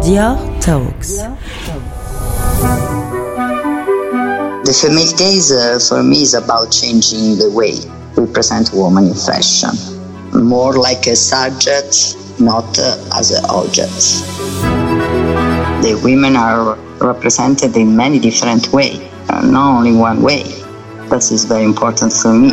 Dior Talks. The female gaze uh, for me is about changing the way we present women in fashion, more like a subject, not uh, as an object. The women are represented in many different ways, uh, not only one way. That is very important for me.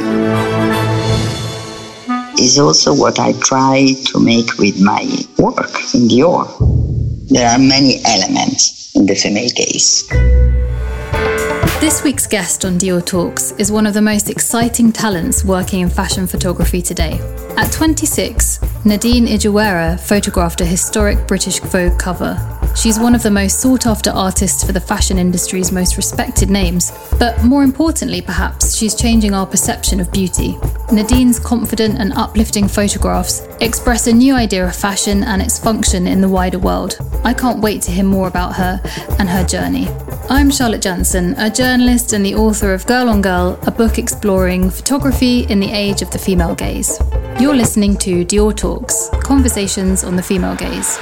Is also what I try to make with my work in Dior. There are many elements in the female gaze. This week's guest on Dior Talks is one of the most exciting talents working in fashion photography today. At 26, Nadine Ijewere photographed a historic British Vogue cover. She's one of the most sought after artists for the fashion industry's most respected names, but more importantly, perhaps, she's changing our perception of beauty. Nadine's confident and uplifting photographs express a new idea of fashion and its function in the wider world. I can't wait to hear more about her and her journey. I'm Charlotte Jansen, a journalist and the author of Girl on Girl, a book exploring photography in the age of the female gaze. You're listening to Dior Talks, conversations on the female gaze.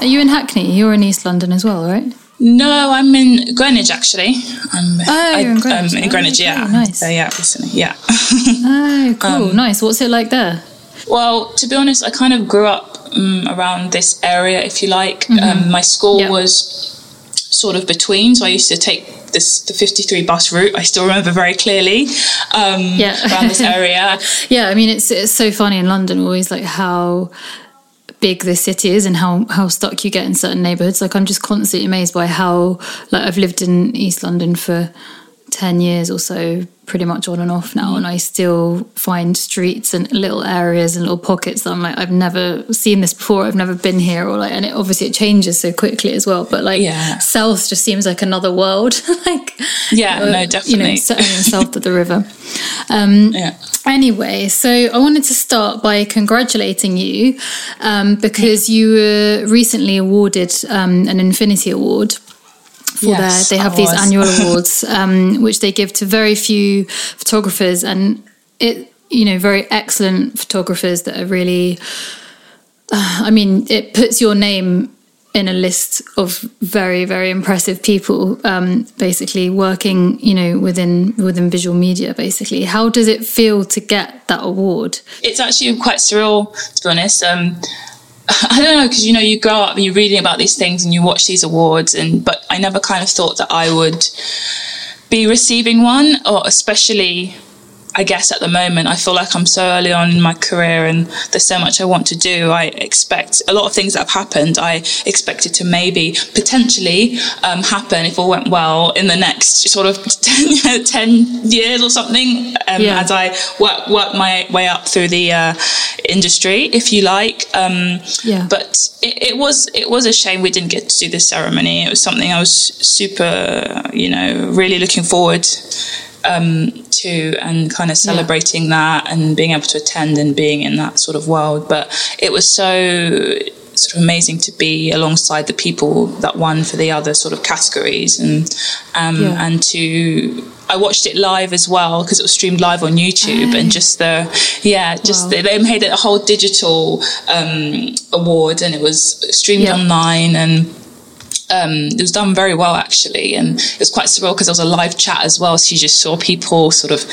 Are you in Hackney? You're in East London as well, right? No, I'm in Greenwich actually. I'm, oh, I, you're in Greenwich. Um, in Greenwich, oh, okay, yeah. Nice. Uh, yeah, recently, yeah. oh, cool, Um, nice. What's it like there? well, to be honest, I kind of grew up um, around this area, if you like. Um, my school Mm-hmm. Was sort of between, so I used to take this the 53 bus route. I still remember very clearly um, Yeah. around this area. Yeah, I mean, it's it's so funny in London always like how big this city is and how how stuck you get in certain neighborhoods. Like I'm just constantly amazed by how like I've lived in East London for ten years or so, pretty much on and off now, and I still find streets and little areas and little pockets that I'm like I've never seen this before. I've never been here, or like, and it obviously it changes so quickly as well. But like Yeah. South just seems like another world. like Yeah, no, definitely. You know, certainly south of the river. Um, Yeah. Anyway, so I wanted to start by congratulating you um, because you were recently awarded um, an Infinity Award. For Yes, their, they have these annual awards, um, which they give to very few photographers, and it, you know, very excellent photographers that are really. uh, I mean, it puts your name in a list of very very impressive people um, basically working you know within within visual media basically. How does it feel to get that award? It's actually quite surreal to be honest. Um I don't know because you know you grow up and you're reading about these things and you watch these awards and but I never kind of thought that I would be receiving one or especially I guess at the moment I feel like I'm so early on in my career and there's so much I want to do. I expect a lot of things that have happened. I expected to maybe potentially um, happen if all went well in the next sort of 10, 10 years or something um, Yeah. as I work work my way up through the uh, industry, if you like. Um, Yeah. But it, it was it was a shame we didn't get to do this ceremony. It was something I was super, you know, really looking forward um, to and kind of celebrating that and being able to attend and being in that sort of world. But it was so sort of amazing to be alongside the people that won for the other sort of categories and um, Yeah. and to I watched it live as well because it was streamed live on YouTube and just the yeah just Wow. the, they made it a whole digital um, award and it was streamed Yeah. online and um, it was done very well actually, and it was quite surreal because there was a live chat as well, so you just saw people sort of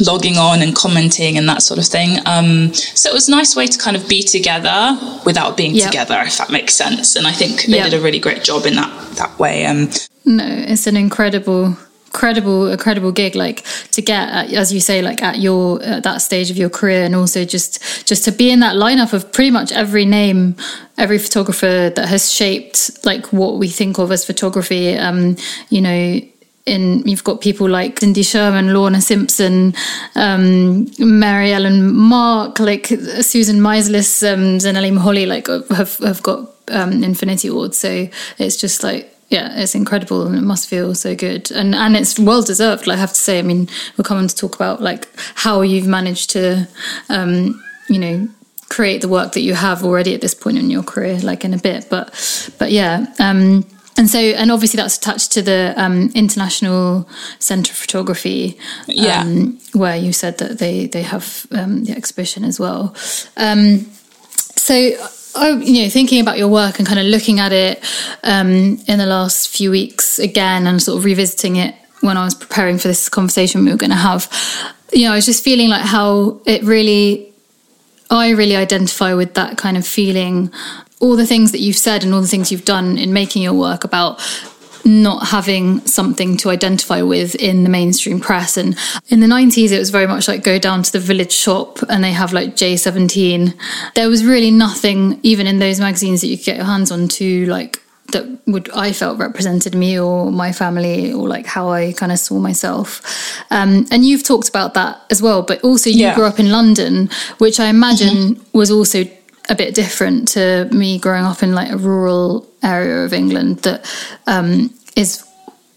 logging on and commenting and that sort of thing. Um, so it was a nice way to kind of be together without being Yeah. together, if that makes sense. And I think they Yeah. did a really great job in that that way. Um, no it's an incredible incredible incredible gig like to get as you say like at your at that stage of your career and also just just to be in that lineup of pretty much every name every photographer that has shaped like what we think of as photography um you know in you've got people like Cindy Sherman, Lorna Simpson, um, Mary Ellen Mark, like Susan Meiselas, um, Zanele Muholi, like have have got um, Infinity Awards. So it's just like yeah, it's incredible and it must feel so good and and it's well deserved. Like I have to say, I mean, we're coming to talk about like how you've managed to, um, you know, create the work that you have already at this point in your career, like in a bit. But but yeah. Um, and so, and obviously, that's attached to the um, International Centre of Photography, Yeah. um, where you said that they they have um, the exhibition as well. Um, so, oh, you know, thinking about your work and kind of looking at it um, in the last few weeks again and sort of revisiting it when I was preparing for this conversation we were going to have, you know, I was just feeling like how it really, I really identify with that kind of feeling. All the things that you've said and all the things you've done in making your work about not having something to identify with in the mainstream press. And in the 90s, it was very much like go down to the village shop and they have like J17. There was really nothing, even in those magazines that you could get your hands on, to like that would I felt represented me or my family or like how I kind of saw myself. Um, and you've talked about that as well, but also you yeah. grew up in London, which I imagine mm-hmm. was also a bit different to me growing up in like a rural area of England that um, is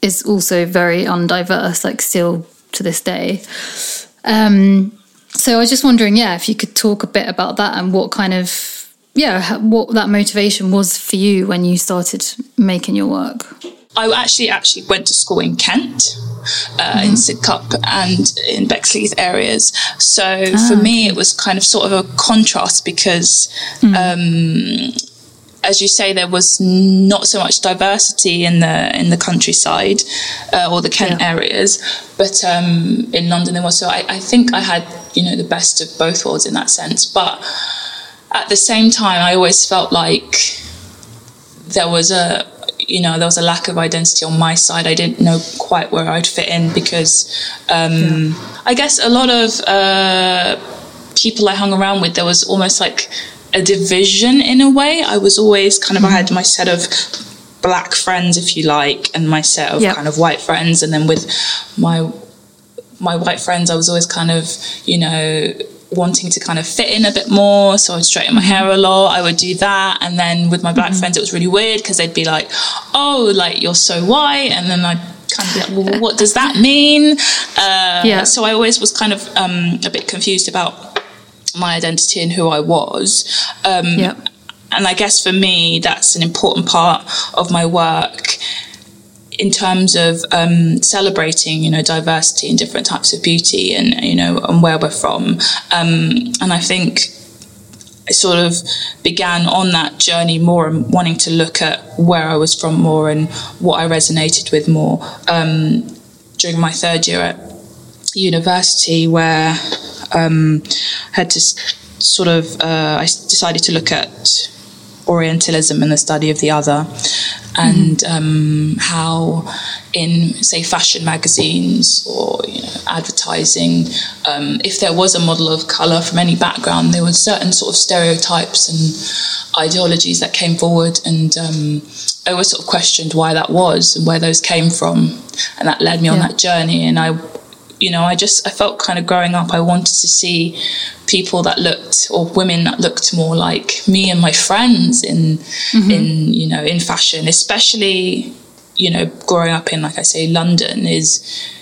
is also very undiverse, like still to this day. Um, so I was just wondering, yeah, if you could talk a bit about that and what kind of yeah, what that motivation was for you when you started making your work. I actually actually went to school in Kent, uh, mm-hmm. in Sidcup and in Bexley's areas. So ah, for me, it was kind of sort of a contrast because. Mm. Um, as you say, there was not so much diversity in the in the countryside uh, or the Kent yeah. areas, but um, in London there was. So I, I, think I had you know the best of both worlds in that sense. But at the same time, I always felt like there was a you know there was a lack of identity on my side. I didn't know quite where I'd fit in because um, yeah. I guess a lot of uh, people I hung around with there was almost like a division in a way. I was always kind of I had my set of black friends, if you like, and my set of yep. kind of white friends, and then with my my white friends, I was always kind of you know wanting to kind of fit in a bit more. So I'd straighten my hair a lot. I would do that. And then with my black mm-hmm. friends, it was really weird because they'd be like, oh, like you're so white. And then I'd kind of be like, well, what does that mean? Uh, yeah. So I always was kind of um, a bit confused about my identity and who I was. Um, yeah. And I guess for me, that's an important part of my work in terms of um, celebrating, you know, diversity and different types of beauty, and you know, and where we're from. Um, and I think I sort of began on that journey more and wanting to look at where I was from more and what I resonated with more um, during my third year at university, where um, had to sort of uh, I decided to look at Orientalism and the study of the other, and mm-hmm. um, how in say fashion magazines or you know, advertising, um, if there was a model of color from any background, there were certain sort of stereotypes and ideologies that came forward, and um, I was sort of questioned why that was and where those came from, and that led me on that journey. And I you know, I just I felt kind of growing up. I wanted to see people that looked or women that looked more like me and my friends in mm-hmm. in you know in fashion, especially you know growing up in like I say London is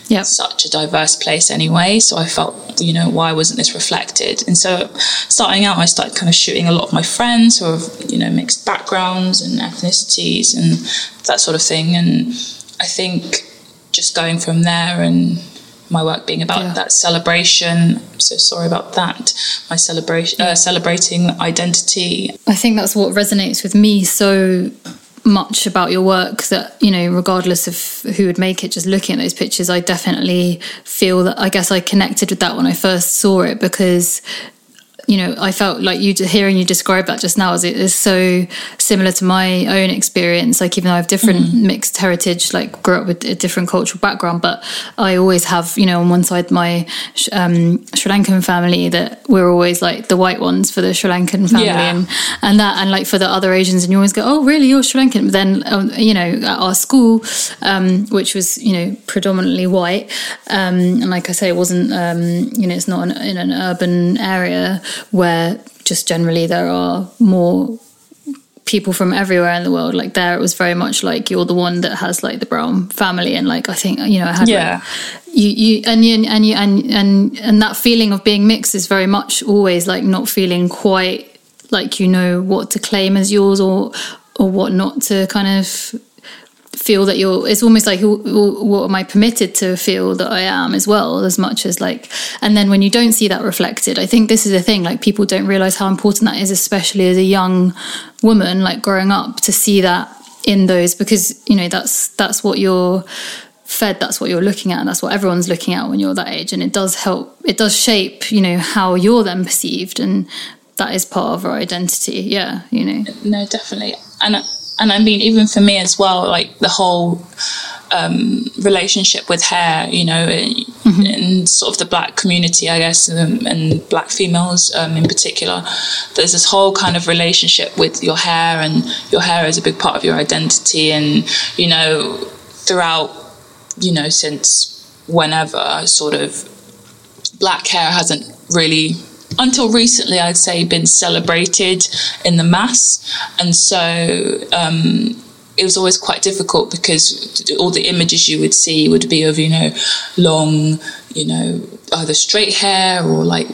yep. such a diverse place anyway. So I felt you know why wasn't this reflected? And so starting out, I started kind of shooting a lot of my friends who have you know mixed backgrounds and ethnicities and that sort of thing. And I think just going from there and my work being about yeah. that celebration. I'm so sorry about that. My celebration, uh, celebrating identity. I think that's what resonates with me so much about your work that you know regardless of who would make it just looking at those pictures i definitely feel that i guess i connected with that when i first saw it because you know, I felt like you hearing you describe that just now as it is so similar to my own experience. Like even though I have different mm-hmm. mixed heritage, like grew up with a different cultural background, but I always have, you know, on one side my um, Sri Lankan family that we're always like the white ones for the Sri Lankan family, yeah. and and that and like for the other Asians, and you always go, oh really, you're Sri Lankan. But then um, you know, at our school, um, which was you know predominantly white, um, and like I say, it wasn't um, you know, it's not an, in an urban area where just generally there are more people from everywhere in the world. Like there, it was very much like you're the one that has like the brown family, and like I think you know, I had yeah. Like, you you and you and you and and and that feeling of being mixed is very much always like not feeling quite like you know what to claim as yours or or what not to kind of feel that you're it's almost like what am i permitted to feel that i am as well as much as like and then when you don't see that reflected i think this is a thing like people don't realize how important that is especially as a young woman like growing up to see that in those because you know that's that's what you're fed that's what you're looking at and that's what everyone's looking at when you're that age and it does help it does shape you know how you're then perceived and that is part of our identity yeah you know. No definitely and and I mean, even for me as well, like the whole um, relationship with hair, you know, mm-hmm. in sort of the black community, I guess, and, and black females um, in particular, there's this whole kind of relationship with your hair, and your hair is a big part of your identity. And, you know, throughout, you know, since whenever, sort of, black hair hasn't really until recently, I'd say, been celebrated in the mass. And so um, it was always quite difficult because all the images you would see would be of, you know, long, you know, either straight hair or like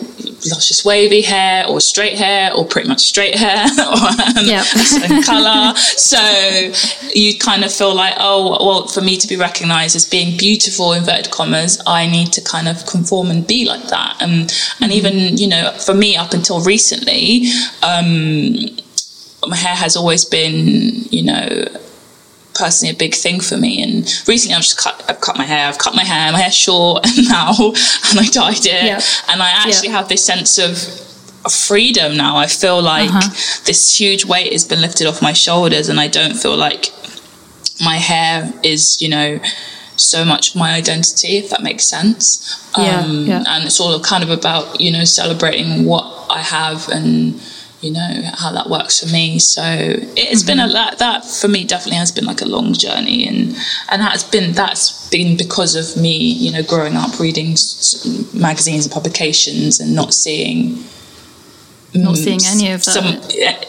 luscious wavy hair or straight hair or pretty much straight hair or yep. color. so you kind of feel like, oh, well, for me to be recognized as being beautiful, inverted commas, I need to kind of conform and be like that. Um, and mm-hmm. even, you know, for me up until recently, um, my hair has always been, you know, personally a big thing for me. And recently, I've just cut, I've cut my hair. I've cut my hair. My hair's short now, and I dyed it. Yeah. And I actually yeah. have this sense of freedom now. I feel like uh-huh. this huge weight has been lifted off my shoulders, and I don't feel like my hair is, you know, so much my identity, if that makes sense. Yeah, um, yeah. And it's all kind of about, you know, celebrating what I have and you know how that works for me so it's mm-hmm. been a mm-hmm. that that for me definitely has been like a long journey and and that's been that's been because of me you know growing up reading magazines and publications and not seeing not mm, seeing any of that. Some,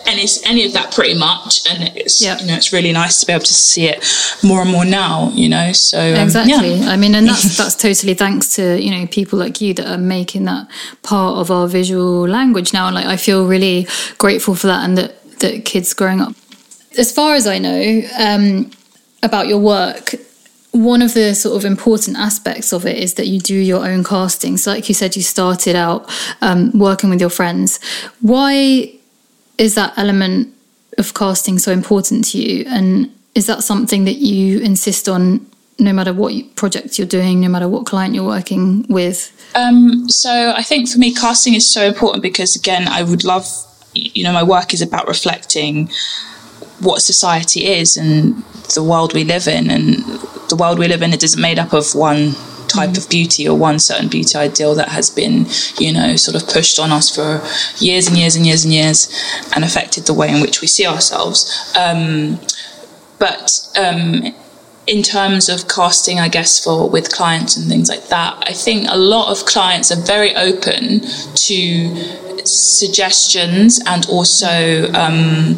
any, any of that pretty much. And it's, yeah. you know, it's really nice to be able to see it more and more now, you know, so. Um, exactly. Yeah. I mean, and that's, that's totally thanks to, you know, people like you that are making that part of our visual language now. And like, I feel really grateful for that and that, that kids growing up. As far as I know, um, about your work, one of the sort of important aspects of it is that you do your own casting. So, like you said, you started out um, working with your friends. Why is that element of casting so important to you? And is that something that you insist on no matter what project you're doing, no matter what client you're working with? Um, so, I think for me, casting is so important because, again, I would love, you know, my work is about reflecting what society is and the world we live in and the world we live in it isn't made up of one type of beauty or one certain beauty ideal that has been, you know, sort of pushed on us for years and years and years and years and affected the way in which we see ourselves. Um, but um, in terms of casting, I guess, for with clients and things like that, I think a lot of clients are very open to suggestions and also. Um,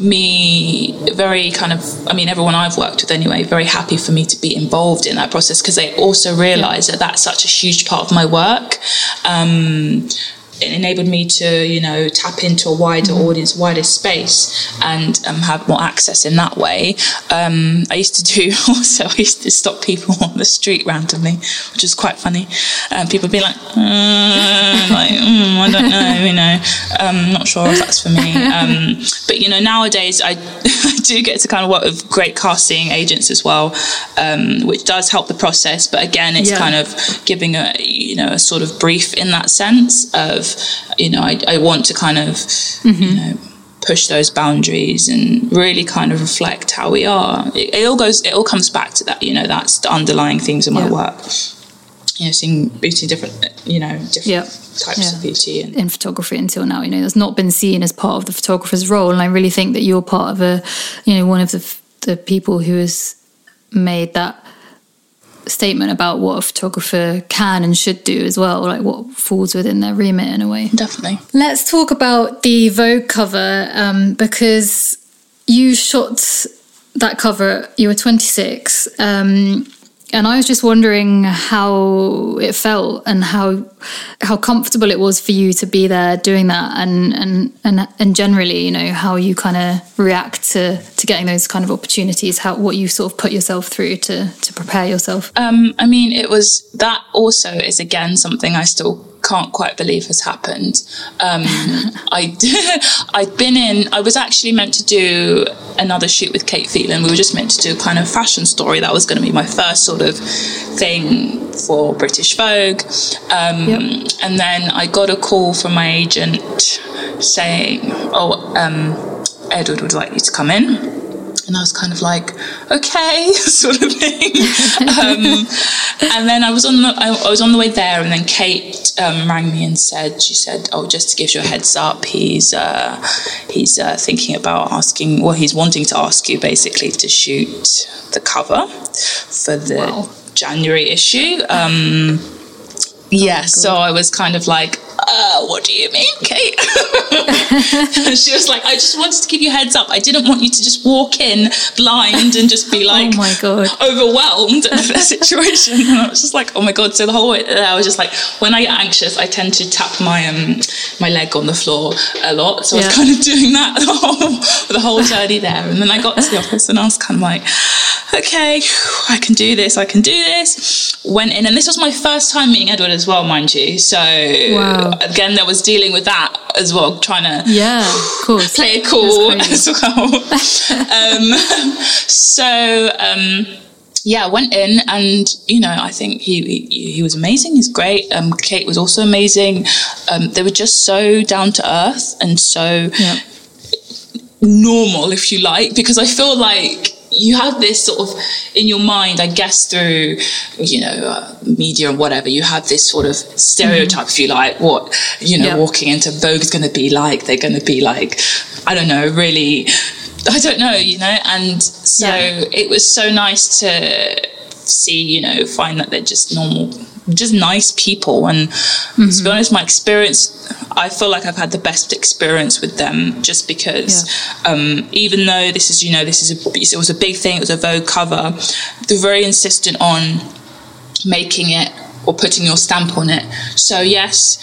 me very kind of i mean everyone i've worked with anyway very happy for me to be involved in that process because they also realize that that's such a huge part of my work. Um, it enabled me to, you know, tap into a wider mm-hmm. audience, wider space, and um, have more access in that way. Um, I used to do also. I used to stop people on the street randomly, which was quite funny. Um, people would be like, mm, like mm, I don't know, you know, I'm um, not sure if that's for me. Um, but you know, nowadays I, I do get to kind of work with great casting agents as well, um, which does help the process. But again, it's yeah. kind of giving a you know a sort of brief in that sense of you know, I, I want to kind of, mm-hmm. you know, push those boundaries and really kind of reflect how we are. It, it, all goes, it all comes back to that, you know, that's the underlying themes of my yeah. work. You know, seeing beauty different, you know, different types yeah. of beauty. And- in photography until now, you know, that's not been seen as part of the photographer's role. And I really think that you're part of a, you know, one of the, the people who has made that statement about what a photographer can and should do as well, like what falls within their remit in a way. Definitely. Let's talk about the Vogue cover um, because you shot that cover, you were 26. Um, and I was just wondering how it felt and how how comfortable it was for you to be there doing that, and and and and generally, you know, how you kind of react to to getting those kind of opportunities, how what you sort of put yourself through to to prepare yourself. Um, I mean, it was that also is again something I still can't quite believe has happened. Um, I I'd been in. I was actually meant to do another shoot with Kate Phelan. We were just meant to do a kind of fashion story. That was going to be my first sort of thing for British Vogue. Um, yep. And then I got a call from my agent saying, "Oh, um, Edward would like you to come in." And I was kind of like, okay, sort of thing. um, and then I was on the I, was on the way there, and then Kate um, rang me and said, she said, oh, just to give you a heads up, he's uh, he's uh, thinking about asking, well, he's wanting to ask you basically to shoot the cover for the wow. January issue. Um, yeah, oh so I was kind of like, uh, what do you mean, Kate? she was like, I just wanted to give you heads up. I didn't want you to just walk in blind and just be oh like, oh my God. overwhelmed at the situation. And I was just like, oh my God. So the whole way I was just like, when I get anxious, I tend to tap my um my leg on the floor a lot. So yeah. I was kind of doing that the whole, the whole journey there. And then I got to the office and I was kind of like, okay, I can do this. I can do this. Went in, and this was my first time meeting Edward as well, mind you. So wow again, there was dealing with that as well, trying to yeah, of course, play it cool as well. um, so. Um, yeah, went in and you know I think he he, he was amazing. He's great. Um, Kate was also amazing. Um, they were just so down to earth and so yeah. normal, if you like, because I feel like you have this sort of in your mind, I guess, through you know uh, media and whatever. You have this sort of stereotype, mm-hmm. if you like, what you know, walking into Vogue is going to be like. They're going to be like, I don't know, really. I don't know, you know, and so yeah. it was so nice to see, you know, find that they're just normal just nice people. And mm-hmm. to be honest, my experience, I feel like I've had the best experience with them just because yeah. um, even though this is, you know, this is a, it was a big thing, it was a Vogue cover, they're very insistent on making it or putting your stamp on it. So, yes,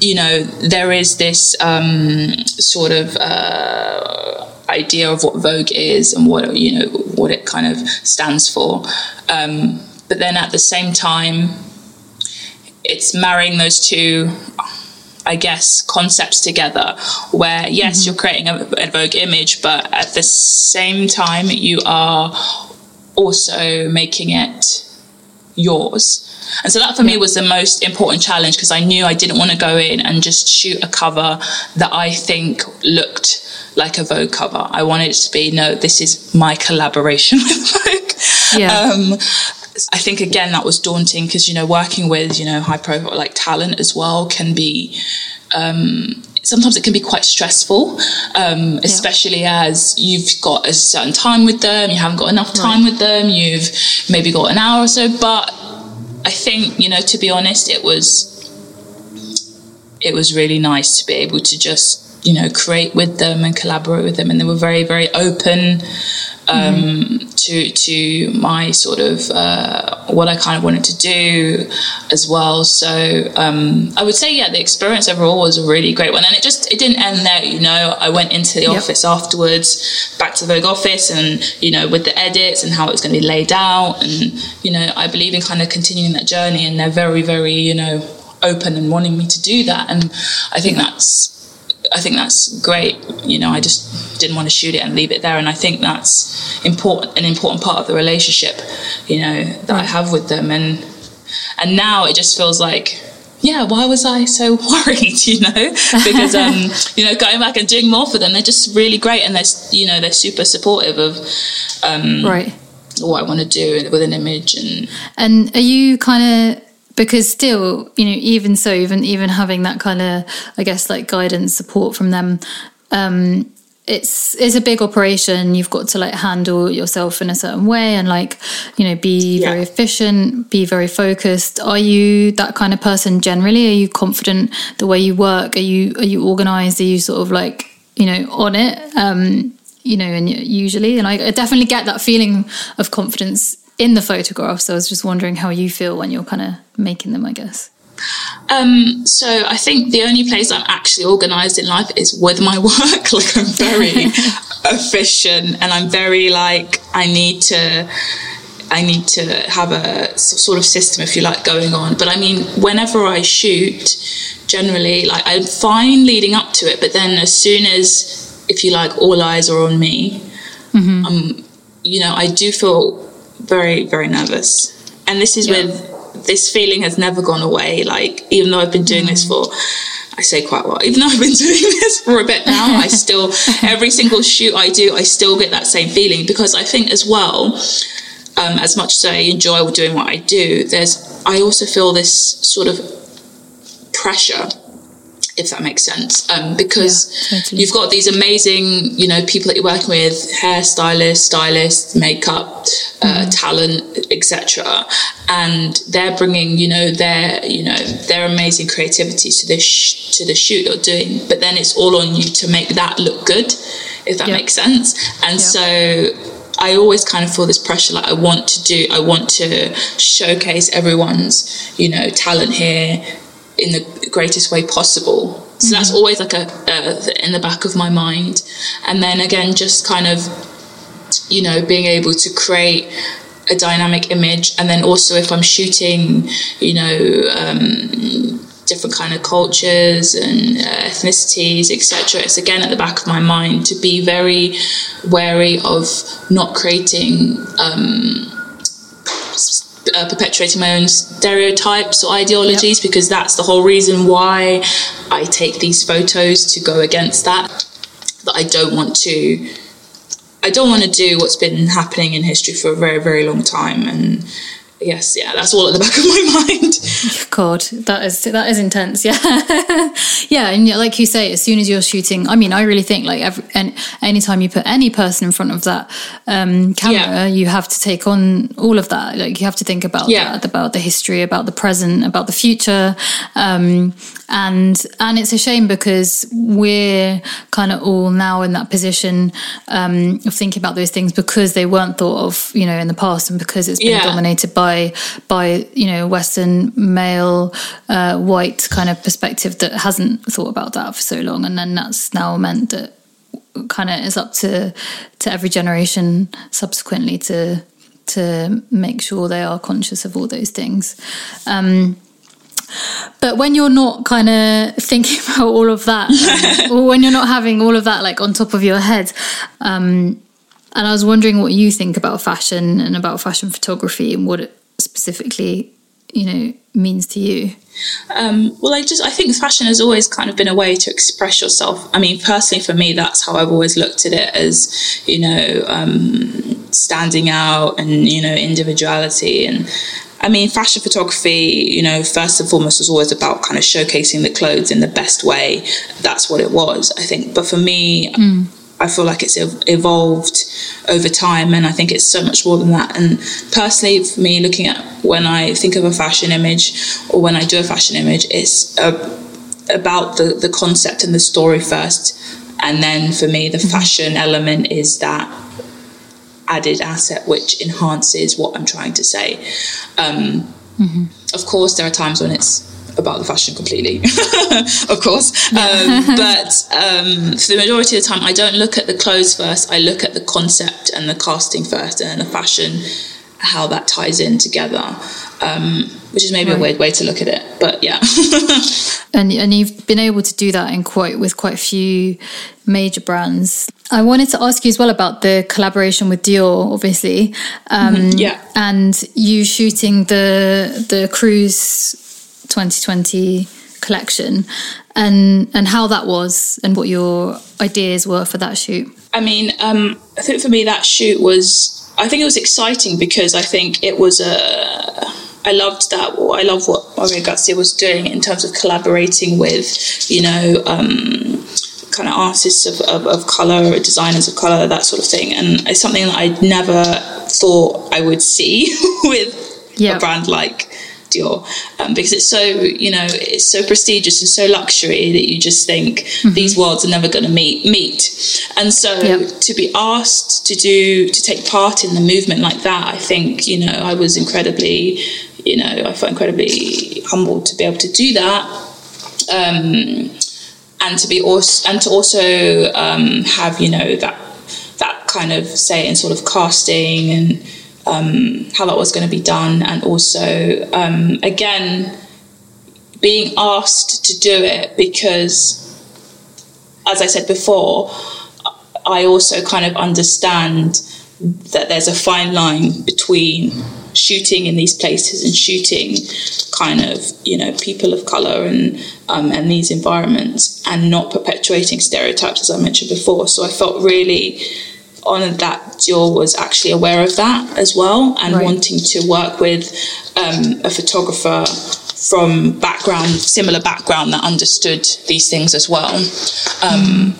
you know, there is this um, sort of. Uh, idea of what Vogue is and what you know what it kind of stands for. Um, but then at the same time, it's marrying those two I guess, concepts together where, yes, mm-hmm. you're creating a, a, Vogue image, but at the same time, you are also making it yours. And so that for yeah. me was the most important challenge because I knew I didn't want to go in and just shoot a cover that I think looked like a Vogue cover. I wanted it to be, no, this is my collaboration with Vogue. Yeah. Um, I think again that was daunting because you know working with you know high profile like talent as well can be um, sometimes it can be quite stressful, um, especially yeah. as you've got a certain time with them, you haven't got enough time right. with them, you've maybe got an hour or so. But I think you know to be honest, it was it was really nice to be able to just you know create with them and collaborate with them, and they were very very open um, mm-hmm. to to my sort of uh, what I kind of wanted to do as well. So um, I would say, yeah, the experience overall was a really great one, and it just it didn't end there. You know, I went into the yep. office afterwards, back to Vogue office, and you know, with the edits and how it was going to be laid out, and you know, I believe in kind of continuing that journey, and they're very, very, you know, open and wanting me to do that, and I think that's I think that's great. You know, I just didn't want to shoot it and leave it there, and I think that's important, an important part of the relationship, you know, that I have with them, and and now it just feels like. Yeah, why was I so worried? You know, because um, you know, going back and doing more for them, they're just really great, and they're you know they're super supportive of um, right what I want to do with an image and and are you kind of because still you know even so even even having that kind of i guess like guidance support from them um it's it's a big operation. You've got to like handle yourself in a certain way and like you know be yeah. very efficient be very focused. Are you that kind of person generally? Are you confident the way you work? Are you are you organized? Are you sort of like you know on it? Um you know and usually and I, I definitely get that feeling of confidence in the photographs. So I was just wondering how you feel when you're kind of making them. I guess. Um, so I think the only place I'm actually organized in life is with my work. like I'm very efficient and I'm very like I need to I need to have a sort of system if you like going on. But I mean whenever I shoot generally like I'm fine leading up to it but then as soon as if you like all eyes are on me mm-hmm. um, you know I do feel very very nervous and this is yeah. with this feeling has never gone away. Like, even though I've been doing this for, I say quite well, even though I've been doing this for a bit now, I still, every single shoot I do, I still get that same feeling because I think as well, um, as much as I enjoy doing what I do, there's, I also feel this sort of pressure if that makes sense. Um, because yeah, totally. you've got these amazing, you know, people that you're working with, hairstylists, stylists, makeup, uh, mm-hmm. talent, etc. And they're bringing, you know, their, you know, their amazing creativity to this sh- to the shoot you're doing. But then it's all on you to make that look good, if that yeah. makes sense. And yeah. so. I always kind of feel this pressure like I want to do I want to showcase everyone's you know talent here in the greatest way possible. So mm-hmm. that's always like a, a in the back of my mind. And then again, just kind of, you know, being able to create a dynamic image. And then also if I'm shooting, you know, um, different kind of cultures and uh, ethnicities, etc. It's again at the back of my mind to be very wary of not creating. Um, uh, perpetuating my own stereotypes or ideologies yep. because that's the whole reason why I take these photos to go against that. That I don't want to. I don't want to do what's been happening in history for a very, very long time, and yes, yeah, that's all at the back of my mind. God, that is that is intense. Yeah, yeah, and like you say, as soon as you're shooting, I mean, I really think like every and anytime you put any person in front of that um, camera, yeah. you have to take on all of that. Like you have to think about yeah. that, about the history, about the present, about the future, um, and and it's a shame because we're kind of all now in that position um, of thinking about those things because they weren't thought of, you know, in the past, and because it's been yeah. dominated by by by you know Western male uh, white kind of perspective that hasn't thought about that for so long, and then that's now meant that kind of is up to to every generation subsequently to to make sure they are conscious of all those things. Um, but when you're not kind of thinking about all of that, um, or when you're not having all of that like on top of your head, um, and I was wondering what you think about fashion and about fashion photography and what it specifically, you know, means to you. Um, well, I just I think fashion has always kind of been a way to express yourself. I mean, personally, for me, that's how I've always looked at it as you know um, standing out and you know individuality and I mean, fashion photography, you know, first and foremost was always about kind of showcasing the clothes in the best way. That's what it was, I think. But for me, mm. I feel like it's evolved over time, and I think it's so much more than that. And personally, for me, looking at when I think of a fashion image or when I do a fashion image, it's a, about the, the concept and the story first. And then for me, the mm-hmm. fashion element is that added asset which enhances what I'm trying to say. Um, mm-hmm. Of course, there are times when it's about the fashion completely, of course. Um, but um, for the majority of the time, I don't look at the clothes first. I look at the concept and the casting first, and the fashion, how that ties in together. Um, which is maybe right. a weird way to look at it, but yeah. and and you've been able to do that in quite with quite a few major brands. I wanted to ask you as well about the collaboration with Dior, obviously. Um, mm-hmm. Yeah, and you shooting the the cruise 2020 collection, and and how that was, and what your ideas were for that shoot. I mean, um, I think for me that shoot was. I think it was exciting because I think it was a I loved that. I love what Maria Grazia was doing in terms of collaborating with, you know, um, kind of artists of, of, of color, designers of color, that sort of thing. And it's something that I never thought I would see with yep. a brand like Dior um, because it's so you know it's so prestigious and so luxury that you just think mm-hmm. these worlds are never going to meet meet and so yep. to be asked to do to take part in the movement like that I think you know I was incredibly you know I felt incredibly humbled to be able to do that um, and to be also and to also um, have you know that that kind of say in sort of casting and um, how that was going to be done, and also um, again being asked to do it because, as I said before, I also kind of understand that there's a fine line between shooting in these places and shooting kind of you know people of color and um, and these environments and not perpetuating stereotypes as I mentioned before. So I felt really honoured that Dior was actually aware of that as well and right. wanting to work with um, a photographer from background similar background that understood these things as well. Um,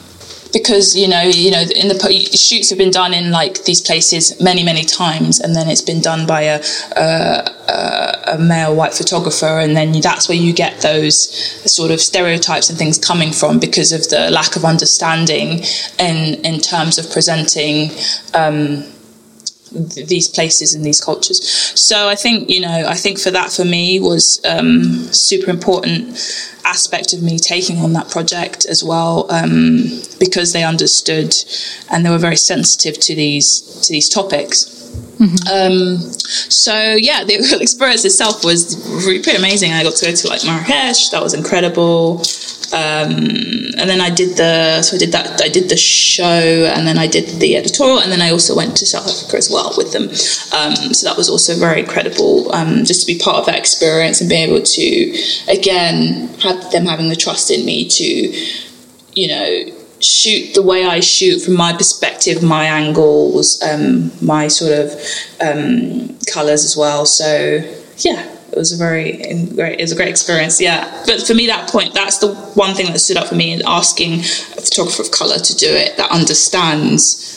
because you know you know in the shoots have been done in like these places many many times and then it's been done by a a, a male white photographer and then that's where you get those sort of stereotypes and things coming from because of the lack of understanding in in terms of presenting um, these places and these cultures. So I think you know I think for that for me was um, super important aspect of me taking on that project as well um, because they understood and they were very sensitive to these to these topics. Mm-hmm. Um, so yeah, the experience itself was pretty amazing. I got to go to like Marrakesh. That was incredible. Um, and then I did the so I did that I did the show and then I did the editorial and then I also went to South Africa as well with them. Um, so that was also very incredible um, just to be part of that experience and be able to again have them having the trust in me to you know shoot the way I shoot from my perspective, my angles, um, my sort of um, colors as well. So yeah it was a very great it was a great experience yeah. But for me that point that's the one thing that stood out for me in asking a photographer of color to do it that understands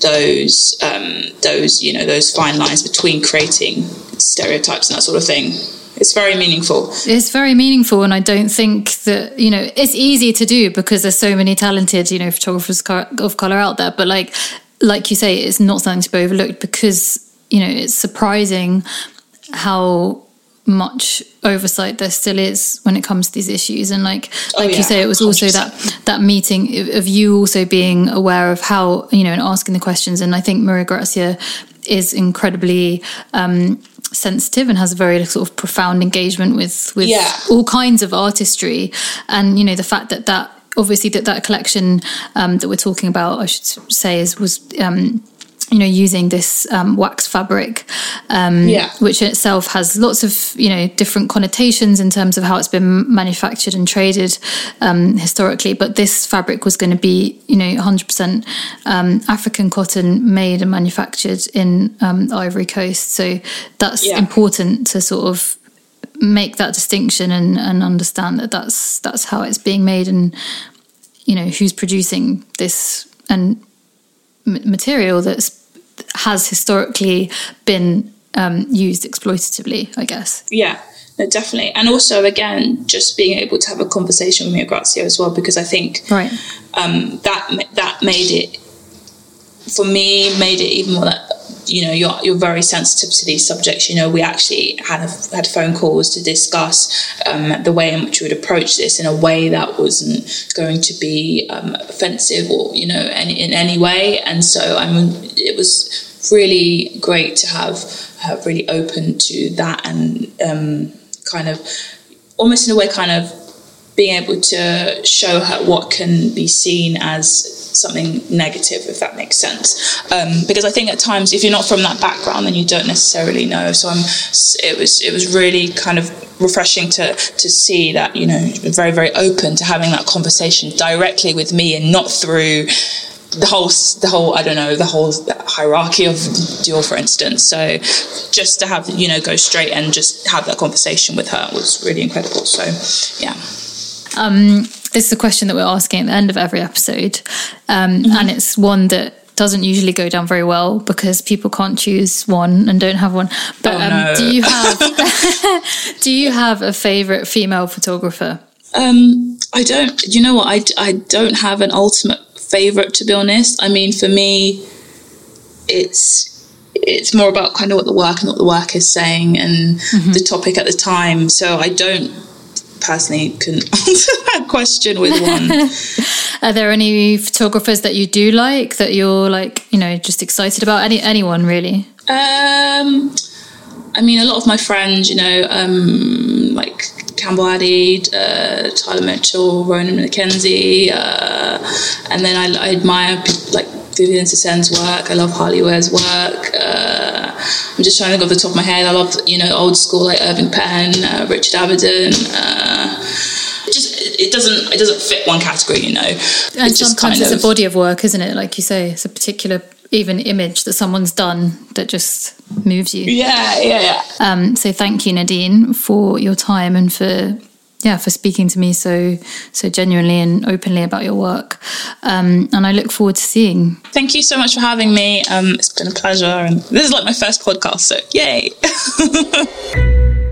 those um, those you know those fine lines between creating stereotypes and that sort of thing. It's very meaningful. It's very meaningful and i don't think that you know it's easy to do because there's so many talented you know photographers of color out there. But like like you say it's not something to be overlooked because you know it's surprising how much oversight there still is when it comes to these issues and like oh, like oh, yeah, you say it was 100%. also that that meeting of you also being aware of how you know and asking the questions and i think maria grazia is incredibly um, sensitive and has a very sort of profound engagement with with yeah. all kinds of artistry and you know the fact that that obviously that that collection um, that we're talking about i should say is was um, you know using this um, wax fabric um, yeah. which in itself has lots of you know different connotations in terms of how it's been manufactured and traded um, historically but this fabric was going to be you know 100% um, african cotton made and manufactured in um, ivory coast so that's yeah. important to sort of make that distinction and, and understand that that's that's how it's being made and you know who's producing this and material that's has historically been um, used exploitatively, I guess. Yeah, no, definitely. And also, again, just being able to have a conversation with Maria Grazia as well, because I think right. um, that that made it for me made it even more that you know you're you're very sensitive to these subjects. You know, we actually had a, had phone calls to discuss um, the way in which we would approach this in a way that wasn't going to be um, offensive or you know any, in any way. And so I mean, it was really great to have uh, really open to that and um, kind of almost in a way kind of being able to show her what can be seen as something negative, if that makes sense. Um, because I think at times, if you're not from that background, then you don't necessarily know. So I'm, it was it was really kind of refreshing to to see that you know very very open to having that conversation directly with me and not through the whole the whole I don't know the whole hierarchy of Dior for instance so just to have you know go straight and just have that conversation with her was really incredible so yeah um this is a question that we're asking at the end of every episode, um, mm-hmm. and it's one that doesn't usually go down very well because people can't choose one and don't have one. But Oh, um, no. do you have do you have a favorite female photographer? Um, I don't. You know what? I, I don't have an ultimate favorite to be honest. I mean, for me, it's it's more about kind of what the work and what the work is saying and the topic at the time. So I don't personally can answer that question with one. Are there any photographers that you do like that you're like you know just excited about? Any anyone really? Um, I mean, a lot of my friends, you know, um, like Campbell Addy, uh, Tyler Mitchell, Ronan McKenzie, uh, and then I, I admire people like Viviane Sassen's work. I love Harley Weir's work. Uh, I'm just trying to go off the top of my head. I love, you know, old school like Irving Penn, uh, Richard Avedon. Uh, it just it- doesn't it doesn't fit one category, you know. And It's just sometimes kind it's of- a body of work, isn't it? Like you say, it's a particular even image that someone's done that just moves you. Yeah, yeah, yeah. Um, so thank you, Nadine, for your time and for yeah for speaking to me so so genuinely and openly about your work. Um, and I look forward to seeing. Thank you so much for having me. Um, it's been a pleasure, and this is like my first podcast, so yay!